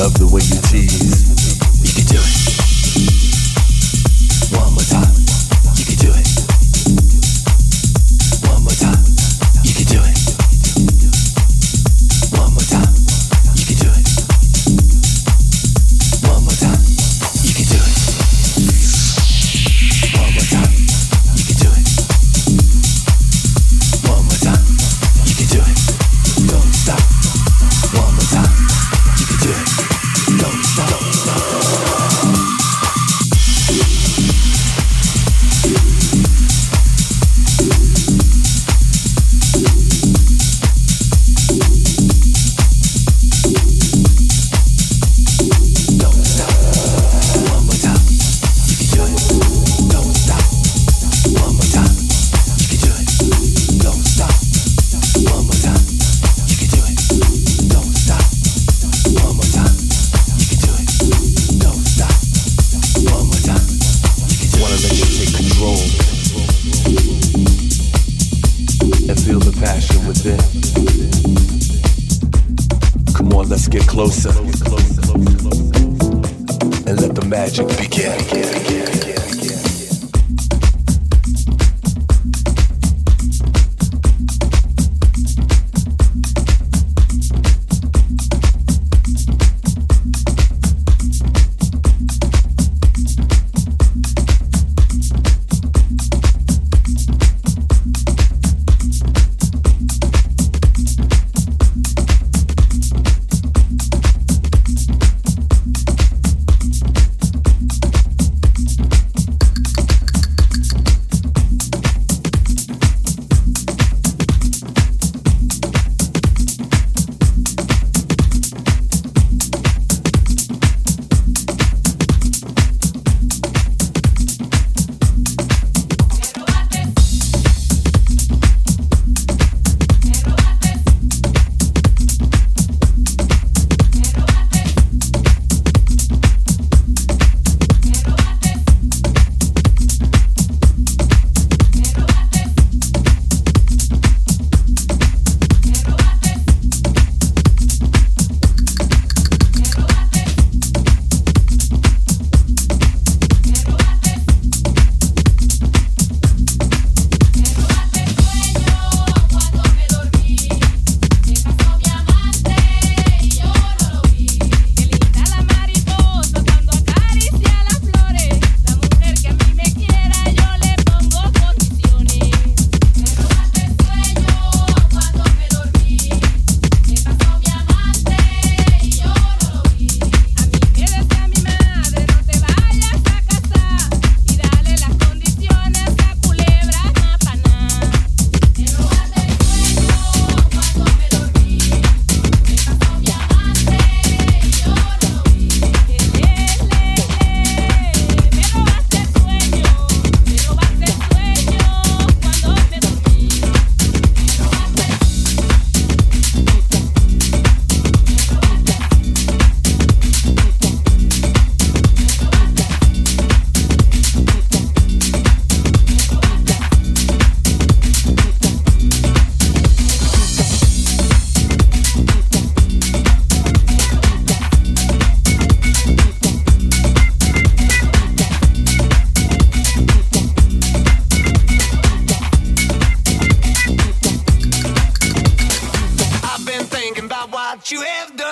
love the way you tease. You can do it.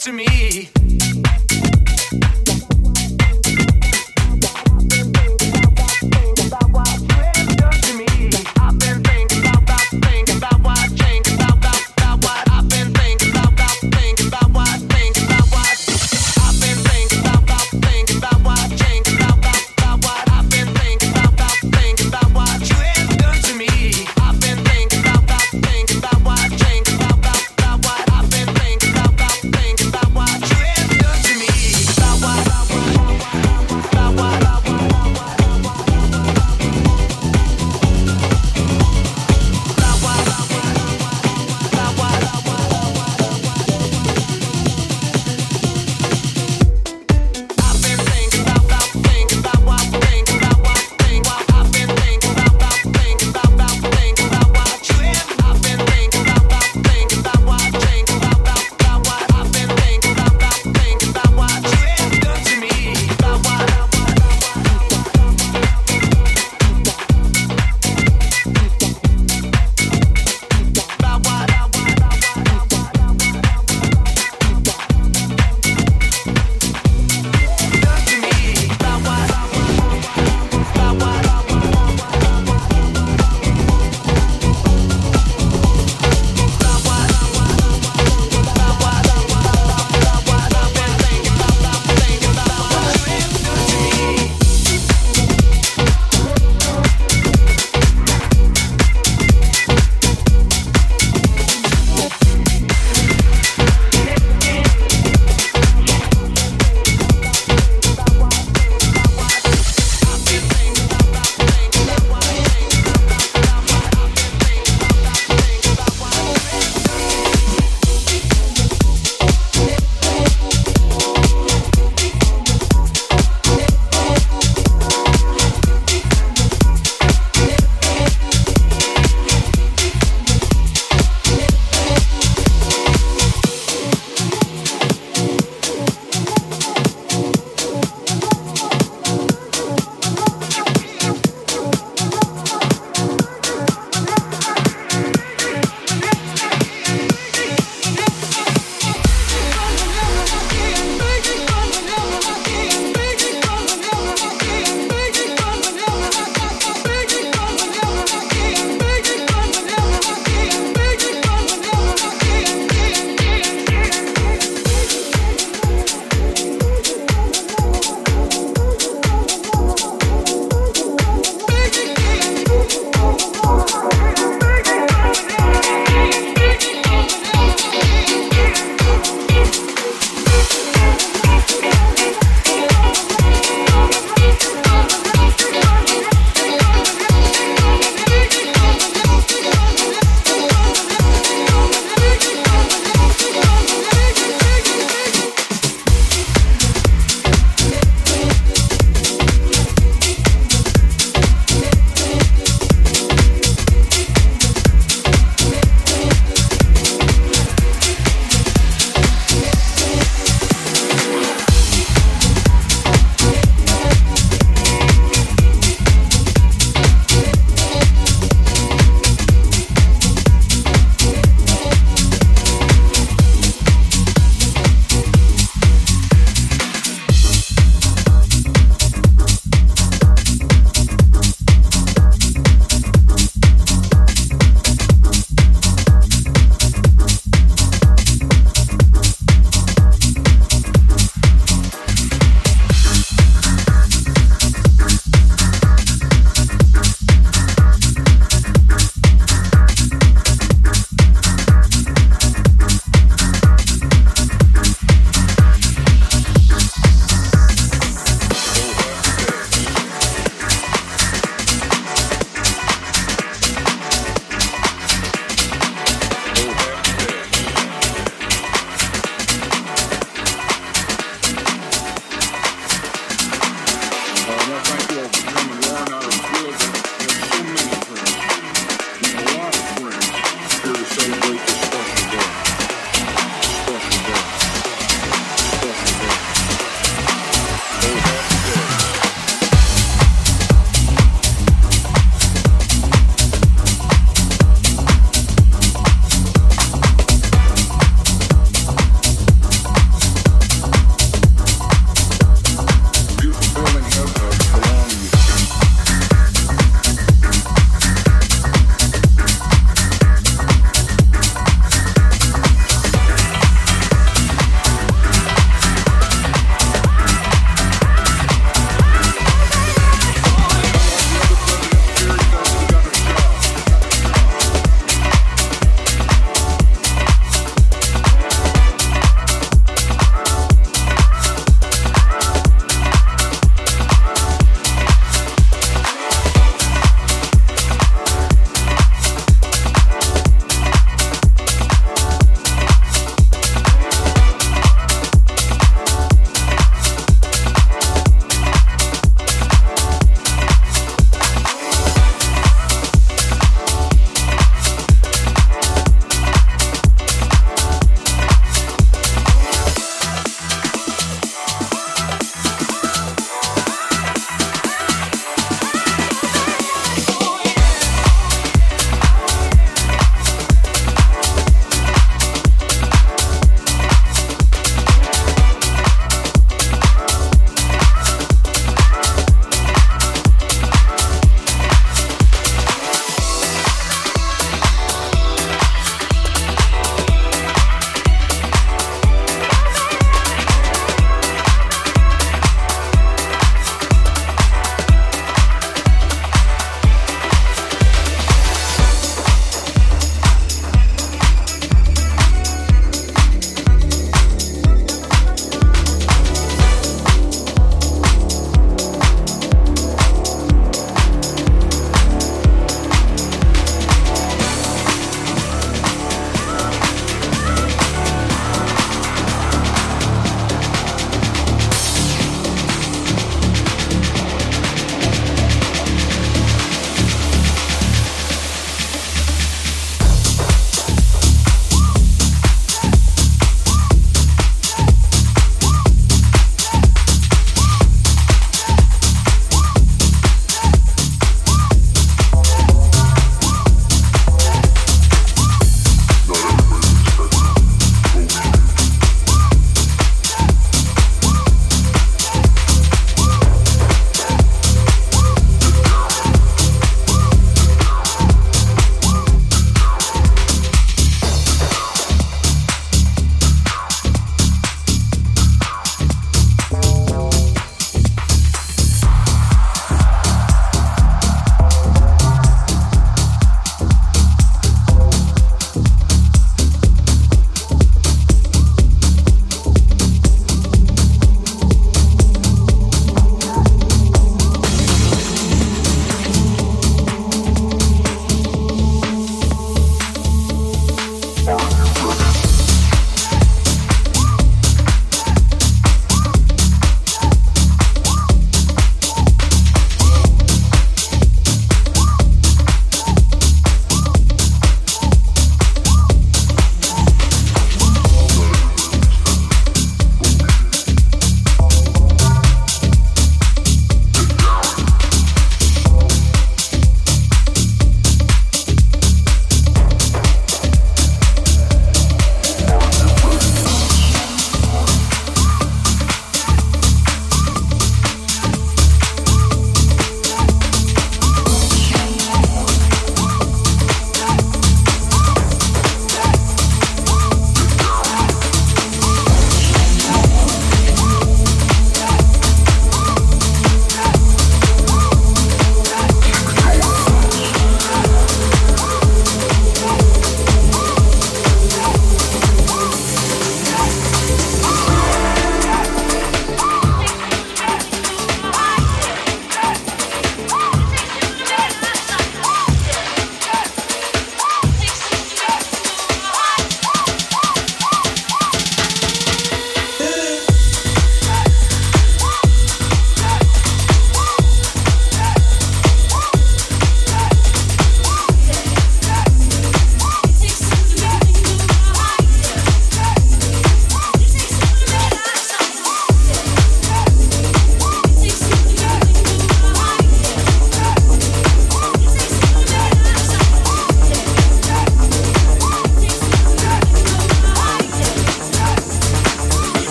to me.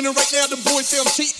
Winning right now, the boys say I'm cheating.